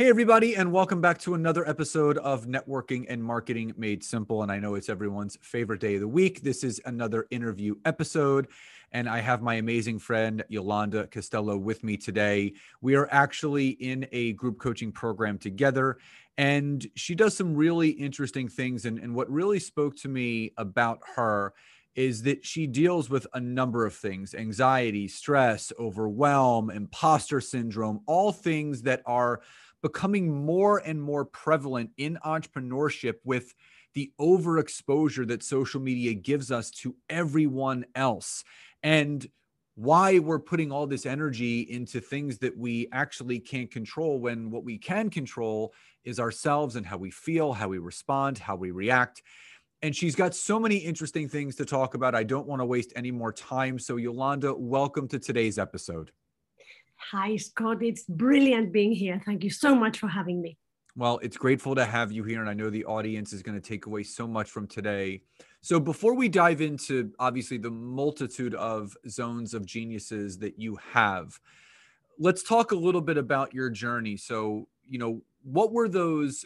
Hey, everybody, and welcome back to another episode of Networking and Marketing Made Simple. And I know it's everyone's favorite day of the week. This is another interview episode, and I have my amazing friend Yolanda Costello with me today. We are actually in a group coaching program together, and she does some really interesting things. And, and what really spoke to me about her is that she deals with a number of things anxiety, stress, overwhelm, imposter syndrome, all things that are becoming more and more prevalent in entrepreneurship with the overexposure that social media gives us to everyone else. And why we're putting all this energy into things that we actually can't control when what we can control is ourselves and how we feel, how we respond, how we react. And she's got so many interesting things to talk about. I don't want to waste any more time. So, Yolanda, welcome to today's episode. Hi, Scott. It's brilliant being here. Thank you so much for having me. Well, it's grateful to have you here. And I know the audience is going to take away so much from today. So, before we dive into obviously the multitude of zones of geniuses that you have, let's talk a little bit about your journey. So, you know, what were those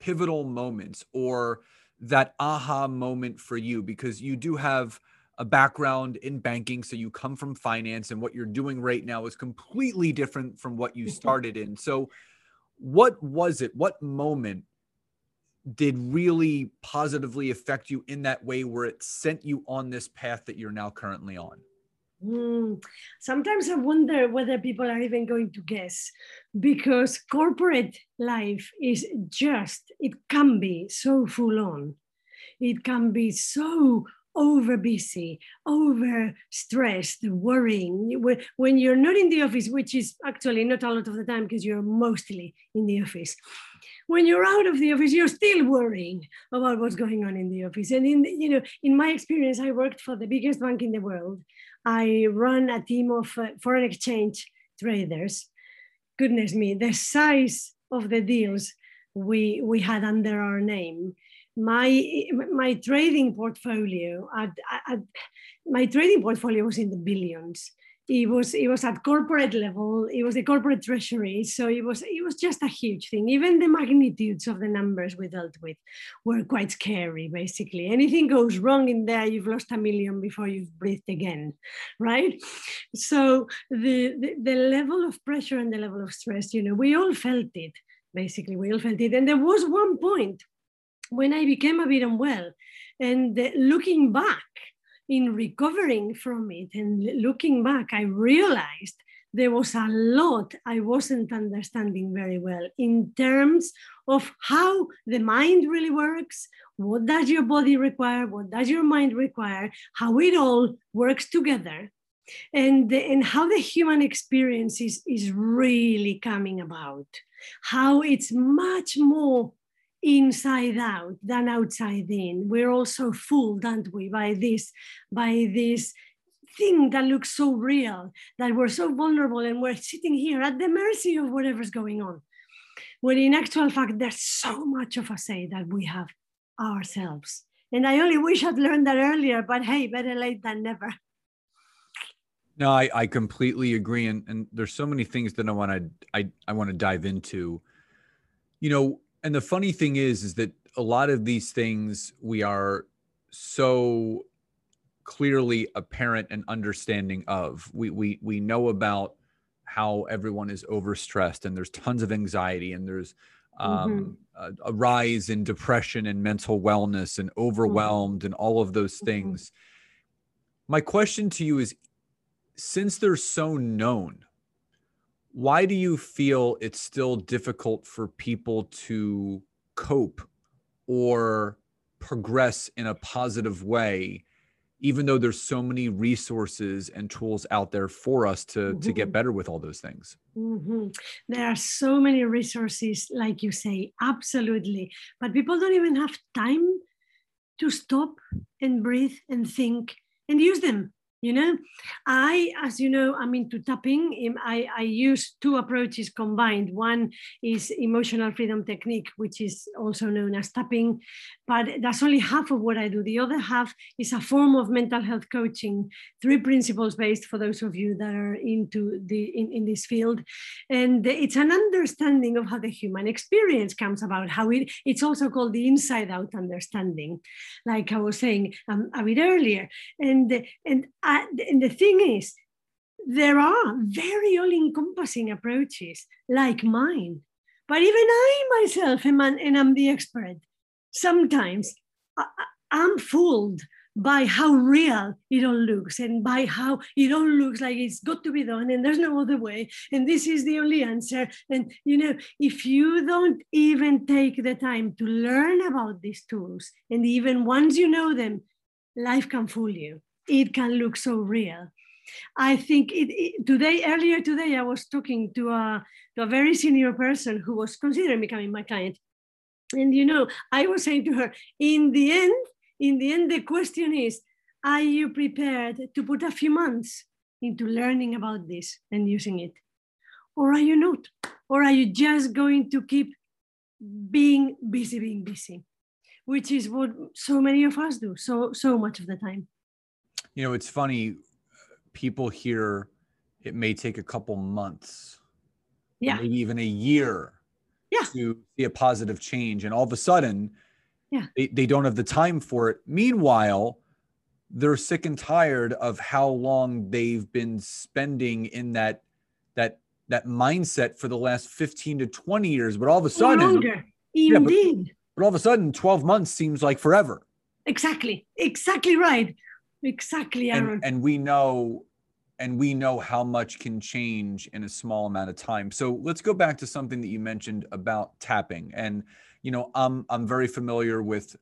pivotal moments or that aha moment for you? Because you do have a background in banking. So you come from finance, and what you're doing right now is completely different from what you mm-hmm. started in. So, what was it? What moment did really positively affect you in that way where it sent you on this path that you're now currently on? Mm, sometimes I wonder whether people are even going to guess because corporate life is just, it can be so full on. It can be so over busy, over stressed, worrying. When you're not in the office, which is actually not a lot of the time because you're mostly in the office. When you're out of the office, you're still worrying about what's going on in the office. And in you know, in my experience, I worked for the biggest bank in the world. I run a team of uh, foreign exchange traders. Goodness me, the size of the deals we we had under our name my my trading portfolio at, at, my trading portfolio was in the billions. It was it was at corporate level it was the corporate treasury so it was it was just a huge thing. Even the magnitudes of the numbers we dealt with were quite scary basically. Anything goes wrong in there you've lost a million before you've breathed again right? So the, the the level of pressure and the level of stress you know we all felt it basically. We all felt it. And there was one point when I became a bit unwell. And looking back in recovering from it and looking back, I realized there was a lot I wasn't understanding very well in terms of how the mind really works, what does your body require, what does your mind require, how it all works together, and, and how the human experience is, is really coming about, how it's much more inside out than outside in. We're also fooled, aren't we, by this, by this thing that looks so real, that we're so vulnerable and we're sitting here at the mercy of whatever's going on. When in actual fact, there's so much of a say that we have ourselves. And I only wish I'd learned that earlier, but hey, better late than never. No, I, I completely agree. And, and there's so many things that I want to I, I want to dive into. You know, and the funny thing is is that a lot of these things we are so clearly apparent and understanding of we we we know about how everyone is overstressed and there's tons of anxiety and there's um, mm-hmm. a, a, rise in depression and mental wellness and mm-hmm. overwhelmed mm-hmm. and all of those mm-hmm. things mm-hmm. my question to you is since they're so known why do you feel it's still difficult for people to cope or progress in a positive way even though there's so many resources and tools out there for us to mm-hmm. to get mm-hmm. better with all those things mm-hmm. there are so many resources like you say absolutely but people don't even have time to stop and breathe and think and use them you know i as you know i'm into tapping i, I use two approaches combined. One is emotional freedom technique which is also known as tapping but that's only half of what i do. The other half is a form of mental health coaching three principles based for those of you that are into the in, in this field. And it's an understanding of how the human experience comes about how it it's also called the inside out understanding. Like i was saying um, a bit earlier. And and and the thing is, there are very all encompassing approaches like mine. But even I myself, am an, and I'm the expert, sometimes I, I'm fooled by how real it all looks and by how it all looks like it's got to be done and there's no other way and this is the only answer. And you know if you don't even take the time to learn about these tools and even once you know them life can fool you it can look so real. I think it, it, today, earlier today, I was talking to a, to a very senior person who was considering becoming my client. And you know, I was saying to her, in the end, in the end, the question is, are you prepared to put a few months into learning about this and using it? Or are you not? Or are you just going to keep being busy, being busy? Which is what so many of us do, so so much of the time you know it's funny people hear it may take a couple months yeah. maybe even a year yeah. to see a positive change and all of a sudden yeah. they, they don't have the time for it. Meanwhile they're sick and tired of how long they've been spending in that that that mindset for the last 15 to 20 years but all of a sudden longer. indeed yeah, but, but all of a sudden 12 months seems like forever. Exactly. Exactly right Exactly, Aaron. And, and we know and we know how much can change in a small amount of time. So let's go back to something that you mentioned about tapping. And you know, I'm I'm very familiar with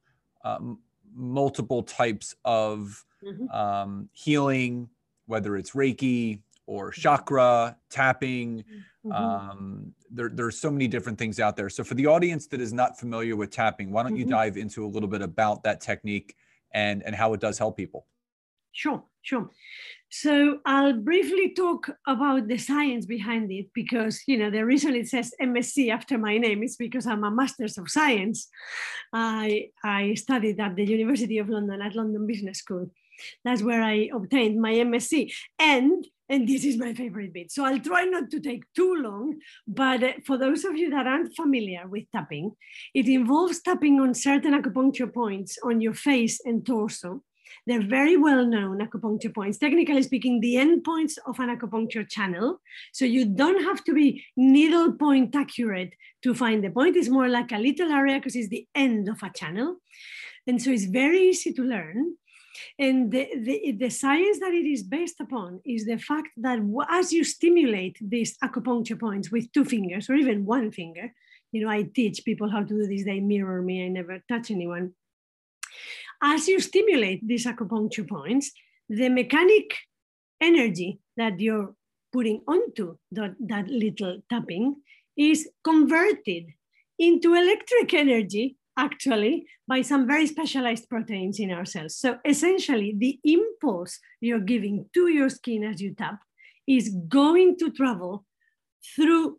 um, multiple types of mm-hmm. um, healing, whether it's Reiki or mm-hmm. chakra tapping. Mm-hmm. Um, there, there's so many different things out there. So for the audience that is not familiar with tapping, why don't mm-hmm. you dive into a little bit about that technique and and how it does help people? Sure, sure. So I'll briefly talk about the science behind it because you know the reason it says MSc after my name is because I'm a Master's of Science. I I studied at the University of London at London Business School. That's where I obtained my MSc. And and this is my favorite bit. So I'll try not to take too long, but uh, for those of you that aren't familiar with tapping, it involves tapping on certain acupuncture points on your face and torso they're very well known acupuncture points. Technically speaking, the endpoints of an acupuncture channel. So you don't have to be needle point accurate to find the point. It's more like a little area because it's the end of a channel. And so it's very easy to learn. And the, the, the, science that it is based upon is the fact that as you stimulate these acupuncture points with two fingers or even one finger, you know, I teach people how to do this, they mirror me, I never touch anyone. As you stimulate these acupuncture points, the mechanic energy that you're putting onto that, that little tapping is converted into electric energy actually by some very specialized proteins in our cells. So essentially, the impulse you're giving to your skin as you tap is going to travel through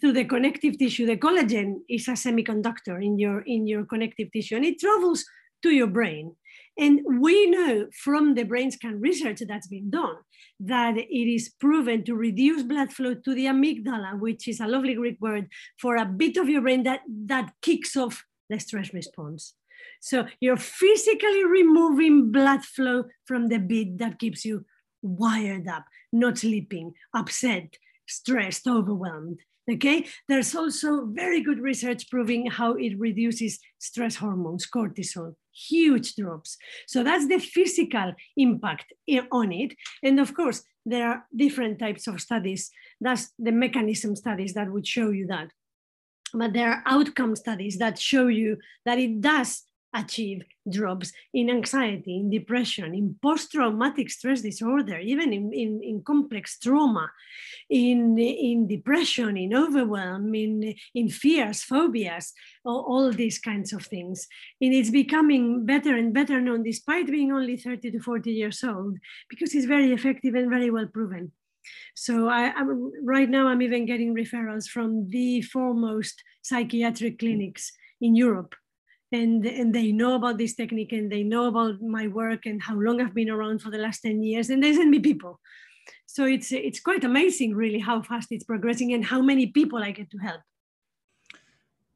through the connective tissue. The collagen is a semiconductor in your in your connective tissue, and it travels to your brain. And we know from the brain scan research that's been done that it is proven to reduce blood flow to the amygdala, which is a lovely Greek word for a bit of your brain that, that kicks off the stress response. So you're physically removing blood flow from the bit that keeps you wired up, not sleeping, upset, stressed, overwhelmed. Okay, there's also very good research proving how it reduces stress hormones, cortisol, huge drops. So that's the physical impact eh, on it. And of course, there are different types of studies. That's the mechanism studies that would show you that. But there are outcome studies that show you that it does achieve drops in anxiety, in depression, in post traumatic stress disorder, even in, in, in, complex trauma, in, in depression, in overwhelm, in, in fears, phobias, all, all these kinds of things. And it's becoming better and better known despite being only 30 to 40 years old because it's very effective and very well proven. So I, I'm, right now I'm even getting referrals from the foremost psychiatric clinics in Europe and, and they know about this technique and they know about my work and how long I've been around for the last 10 years and they send me people. So it's, it's quite amazing really how fast it's progressing and how many people I get to help.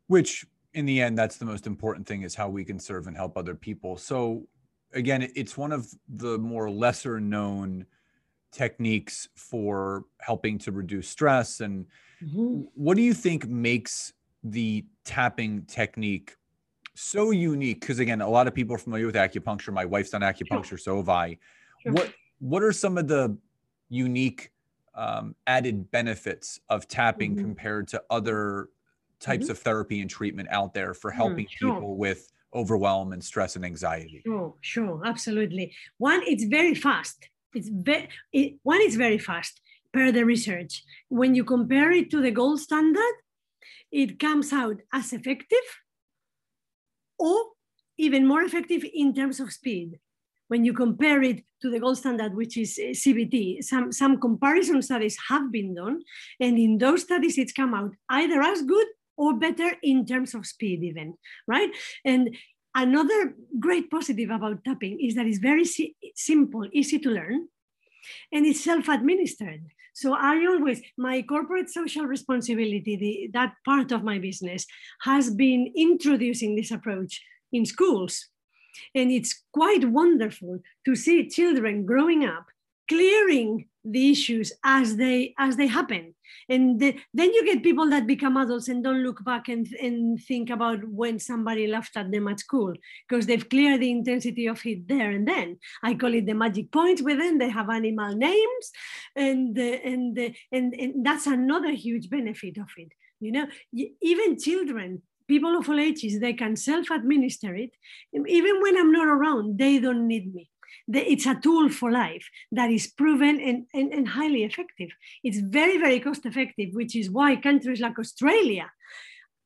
Which in the end, that's the most important thing is how we can serve and help other people. So again, it's one of the more lesser known techniques for helping to reduce stress. And mm-hmm. what do you think makes the tapping technique so unique because again a lot of people are familiar with acupuncture my wife's done acupuncture sure. so have i sure. what what are some of the unique um, added benefits of tapping mm-hmm. compared to other types mm-hmm. of therapy and treatment out there for mm, helping mm, sure. people with overwhelm and stress and anxiety sure sure absolutely one it's very fast it's very it, one is very fast per the research when you compare it to the gold standard it comes out as effective or even more effective in terms of speed. When you compare it to the gold standard, which is uh, CBT, some, some comparison studies have been done. And in those studies, it's come out either as good or better in terms of speed, even, right? And another great positive about tapping is that it's very si- simple, easy to learn, and it's self administered. So I always, my corporate social responsibility, the, that part of my business, has been introducing this approach in schools. And it's quite wonderful to see children growing up clearing the issues as they as they happen and the, then you get people that become adults and don't look back and, and think about when somebody laughed at them at school because they've cleared the intensity of it there and then. I call it the magic point within they have animal names and and, and and that's another huge benefit of it you know? Even children people of all ages they can self-administer it. Even when i'm not around they don't need me it's a tool for life that is proven and, and, and highly effective. It's very, very cost effective, which is why countries like Australia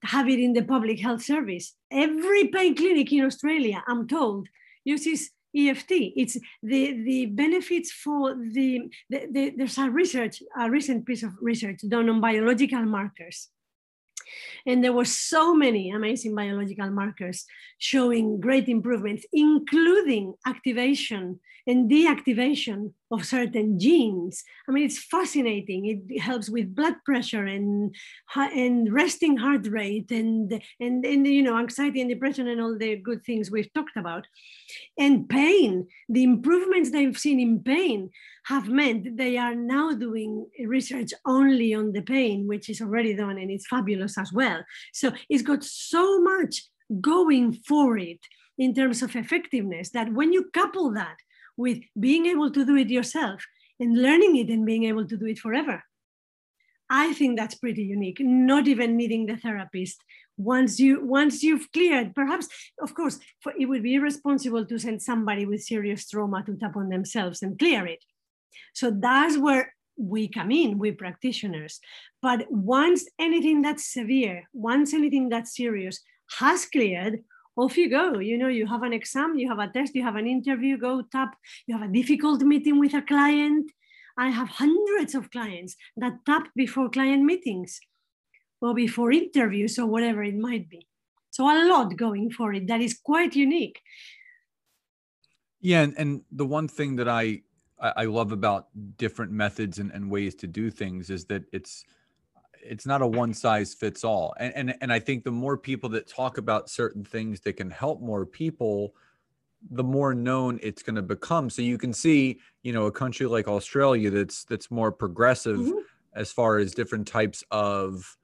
have it in the public health service. Every pain clinic in Australia, I'm told, uses EFT. It's the, the benefits for the, the, the, there's a research, a recent piece of research done on biological markers and there were so many amazing biological markers showing great improvements, including activation and deactivation of certain genes. I mean, it's fascinating. It helps with blood pressure and, and resting heart rate and, and, and, you know, anxiety and depression and all the good things we've talked about. And pain, the improvements they've seen in pain have meant they are now doing research only on the pain, which is already done and it's fabulous as well. So it's got so much going for it in terms of effectiveness that when you couple that with being able to do it yourself and learning it and being able to do it forever. I think that's pretty unique, not even needing the therapist. Once you once you've cleared, perhaps, of course, for, it would be irresponsible to send somebody with serious trauma to tap on themselves and clear it. So that's where we come in, we practitioners. But once anything that's severe, once anything that's serious has cleared, off you go. You know, you have an exam, you have a test, you have an interview, go tap, you have a difficult meeting with a client. I have hundreds of clients that tap before client meetings or before interviews or whatever it might be. So a lot going for it that is quite unique. Yeah, and, and the one thing that I I love about different methods and, and ways to do things is that it's it's not a one size fits all and, and and i think the more people that talk about certain things that can help more people the more known it's going to become so you can see you know a country like australia that's that's more progressive mm-hmm. as far as different types of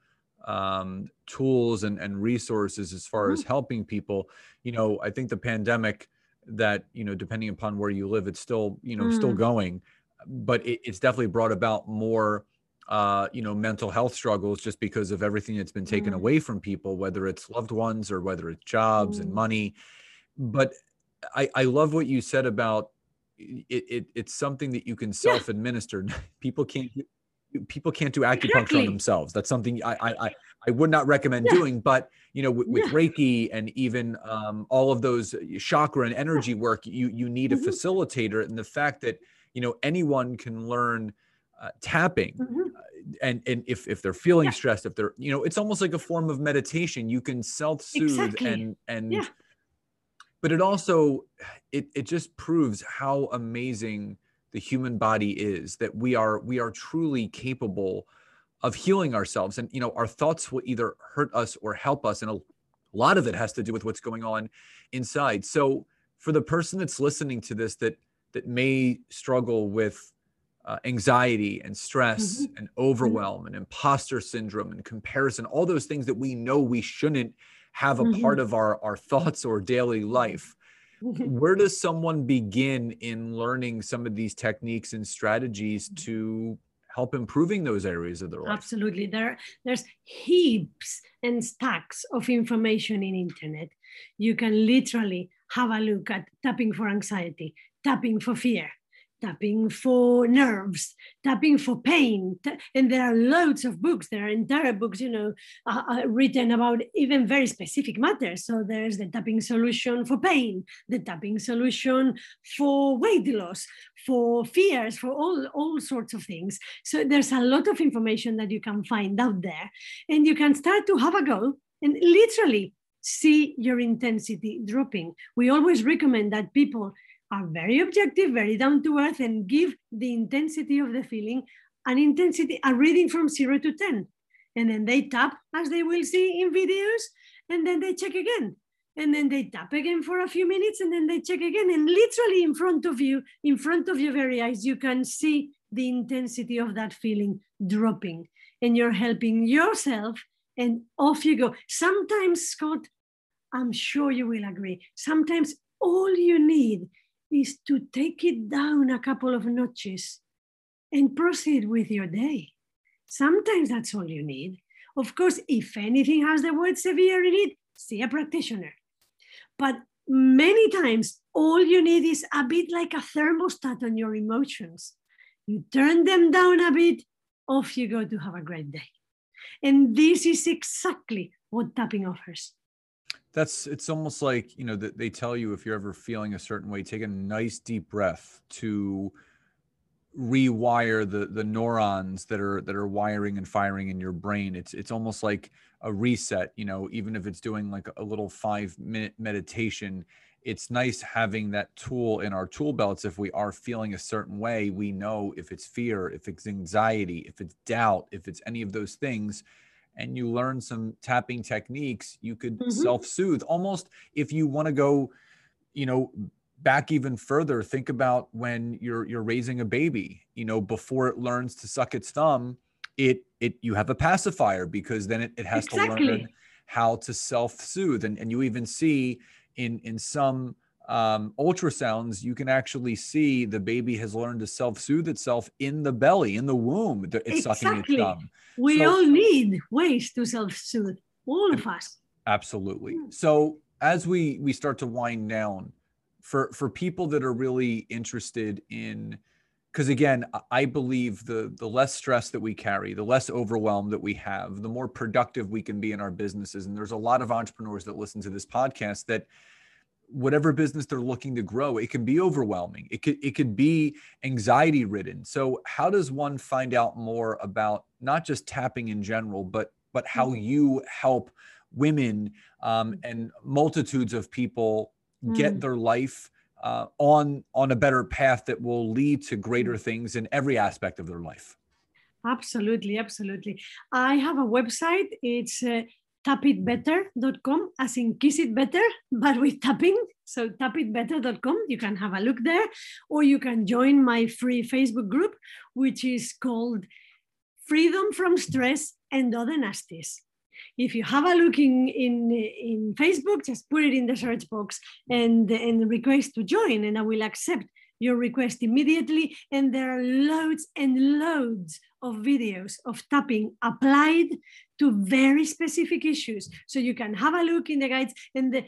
um, tools and, and resources as far mm-hmm. as helping people you know i think the pandemic that you know depending upon where you live it's still you know mm. still going but it, it's definitely brought about more uh, you know, mental health struggles just because of everything that's been taken mm. away from people, whether it's loved ones or whether it's jobs mm. and money. but I, I love what you said about it, it it's something that you can self-administer. Yeah. People can't people can't do acupuncture exactly. on themselves. That's something I I I would not recommend yeah. doing. But you know, with, with yeah. Reiki and even um, all of those chakra and energy work, you you need a mm-hmm. facilitator. And the fact that you know anyone can learn uh, tapping. Mm-hmm. Uh, and and if if they're feeling yeah. stressed, if they're you know, it's almost like a form of meditation. You can self soothe exactly. and and but it also it it just proves how amazing the human body is that we are we are truly capable of healing ourselves and you know our thoughts will either hurt us or help us and a lot of it has to do with what's going on inside so for the person that's listening to this that that may struggle with uh, anxiety and stress mm-hmm. and overwhelm and imposter syndrome and comparison all those things that we know we shouldn't have a mm-hmm. part of our our thoughts or daily life where does someone begin in learning some of these techniques and strategies mm-hmm. to help improving those areas of their life? Absolutely. There there's heaps and stacks of information in internet. You can literally have a look at tapping for anxiety tapping for fear tapping for nerves, tapping for pain. And there are loads of books. There are entire books, you know, uh, uh, written about even very specific matters. So there's the tapping solution for pain, the tapping solution for weight loss, for fears, for all, all sorts of things. So there's a lot of information that you can find out there. And you can start to have a go and literally see your intensity dropping. We always recommend that people are very objective, very down to earth, and give the intensity of the feeling an intensity, a reading from zero to 10. And then they tap, as they will see in videos, and then they check again. And then they tap again for a few minutes, and then they check again. And literally in front of you, in front of your very eyes, you can see the intensity of that feeling dropping. And you're helping yourself, and off you go. Sometimes, Scott, I'm sure you will agree, sometimes all you need is to take it down a couple of notches and proceed with your day. Sometimes that's all you need. Of course, if anything has the word severe in it, see a practitioner. But many times, all you need is a bit like a thermostat on your emotions. You turn them down a bit, off you go to have a great day. And this is exactly what tapping offers that's it's almost like you know that they tell you if you're ever feeling a certain way take a nice deep breath to rewire the the neurons that are that are wiring and firing in your brain. It's it's almost like a reset you know even if it's doing like a little 5 minute meditation it's nice having that tool in our tool belts. If we are feeling a certain way we know if it's fear if it's anxiety if it's doubt if it's any of those things and you learn some tapping techniques, you could mm-hmm. self-soothe. Almost if you want to go, you know, back even further, think about when you're you're raising a baby, you know, before it learns to suck its thumb, it it you have a pacifier because then it, it has exactly. to learn how to self-soothe. And and you even see in in some um, ultrasounds, you can actually see the baby has learned to self-soothe itself in the belly, in the womb. It's exactly. sucking its thumb. We so, all need ways to self-soothe, all of us. Absolutely. Hmm. So as we we start to wind down, for for people that are really interested in because again i believe the the less stress that we carry the less overwhelm that we have the more productive we can be in our businesses and there's a lot of entrepreneurs that listen to this podcast that whatever business they're looking to grow it can be overwhelming it could it could be anxiety ridden so how does one find out more about not just tapping in general but but how mm-hmm. you help women um, and multitudes of people mm. get their life uh, on on a better path that will lead to greater mm. things in every aspect of their life absolutely absolutely i have a website it's uh, tapitbetter.com, as in kiss it better, but with tapping. So tapitbetter.com, you can have a look there, or you can join my free Facebook group, which is called Freedom from Stress and Other Nasties. If you have a look in, in, in Facebook, just put it in the search box and, and request to join, and I will accept your request immediately. And there are loads and loads of videos of tapping applied to very specific issues. So you can have a look in the guides and the,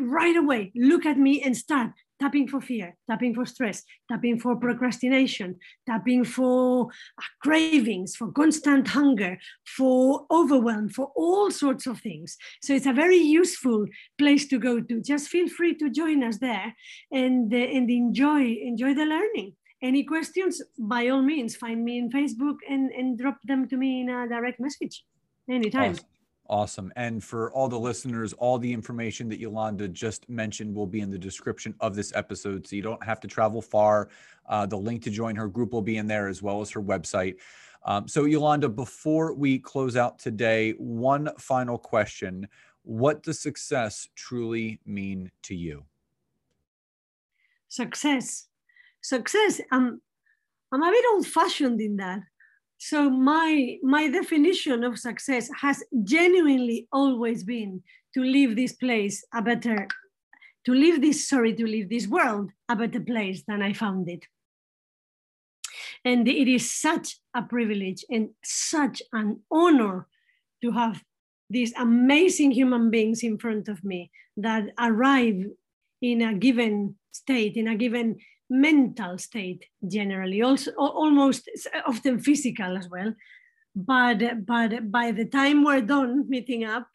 right away look at me and start tapping for fear, tapping for stress, tapping for procrastination, tapping for uh, cravings, for constant hunger, for overwhelm, for all sorts of things. So it's a very useful place to go to. Just feel free to join us there and, uh, and enjoy, enjoy the learning. Any questions, by all means, find me in Facebook and, and drop them to me in a direct message anytime. Awesome. Awesome. And for all the listeners, all the information that Yolanda just mentioned will be in the description of this episode. So you don't have to travel far. Uh, the link to join her group will be in there as well as her website. Um, so, Yolanda, before we close out today, one final question What does success truly mean to you? Success. Success. I'm, I'm a bit old fashioned in that so my my definition of success has genuinely always been to leave this place a better to leave this sorry to leave this world a better place than i found it. And it is such a privilege and such an honor to have these amazing human beings in front of me that arrive in a given state in a given mental state generally, also almost often physical as well. But but by the time we're done meeting up,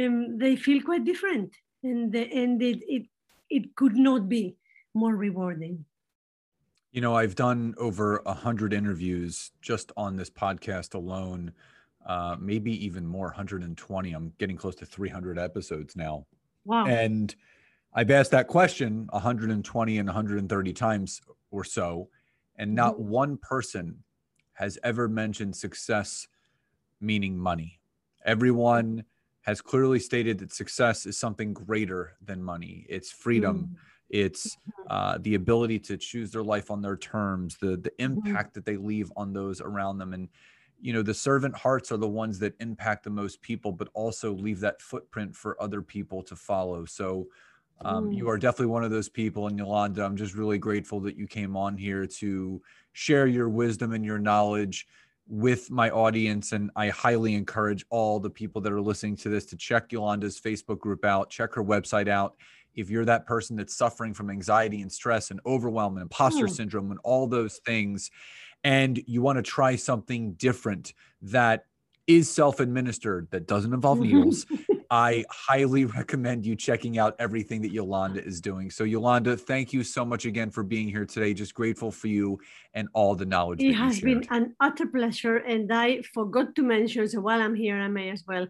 um, they feel quite different, and the, and it, it it could not be more rewarding. You know, I've done over a hundred interviews just on this podcast alone, uh, maybe even more, 120. I'm getting close to 300 episodes now. Wow! And I've asked that question 120 and 130 times or so, and not mm-hmm. one person has ever mentioned success meaning money. Everyone has clearly stated that success is something greater than money. It's freedom. Mm-hmm. It's mm-hmm. uh, the ability to choose their life on their terms, the the mm-hmm. impact that they leave on those around them, and you know the servant hearts are the ones that impact the most people, but also leave that footprint for other people to follow. So um, you mm. are definitely one of those people. And Yolanda, I'm just really grateful that you came on here to share your wisdom and your knowledge with my audience. And I highly encourage all the people that are listening to this to check Yolanda's Facebook group out, check her website out. If you're that person that's suffering from anxiety and stress and overwhelm and imposter mm. syndrome and all those things, and you want to try something different that is self administered, that doesn't involve needles, I highly recommend you checking out everything that Yolanda is doing. So, Yolanda, thank you so much again for being here today. Just grateful for you and all the knowledge. It has been an utter pleasure. And I forgot to mention, so while I'm here, I may as well,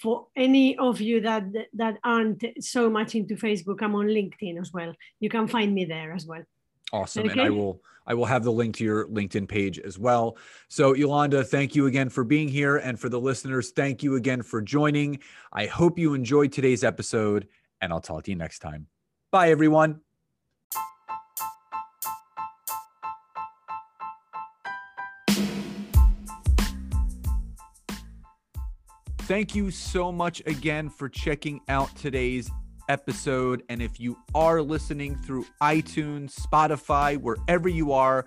for any of you that that aren't so much into Facebook, I'm on LinkedIn as well. You can find me there as well. Awesome. Okay. And I will I will have the link to your LinkedIn page as well. So Yolanda, thank you again for being here. And for the listeners, thank you again for joining. I hope you enjoyed today's episode, and I'll talk to you next time. Bye everyone. Thank you so much again for checking out today's episode. And if you are listening through iTunes, Spotify, wherever you are,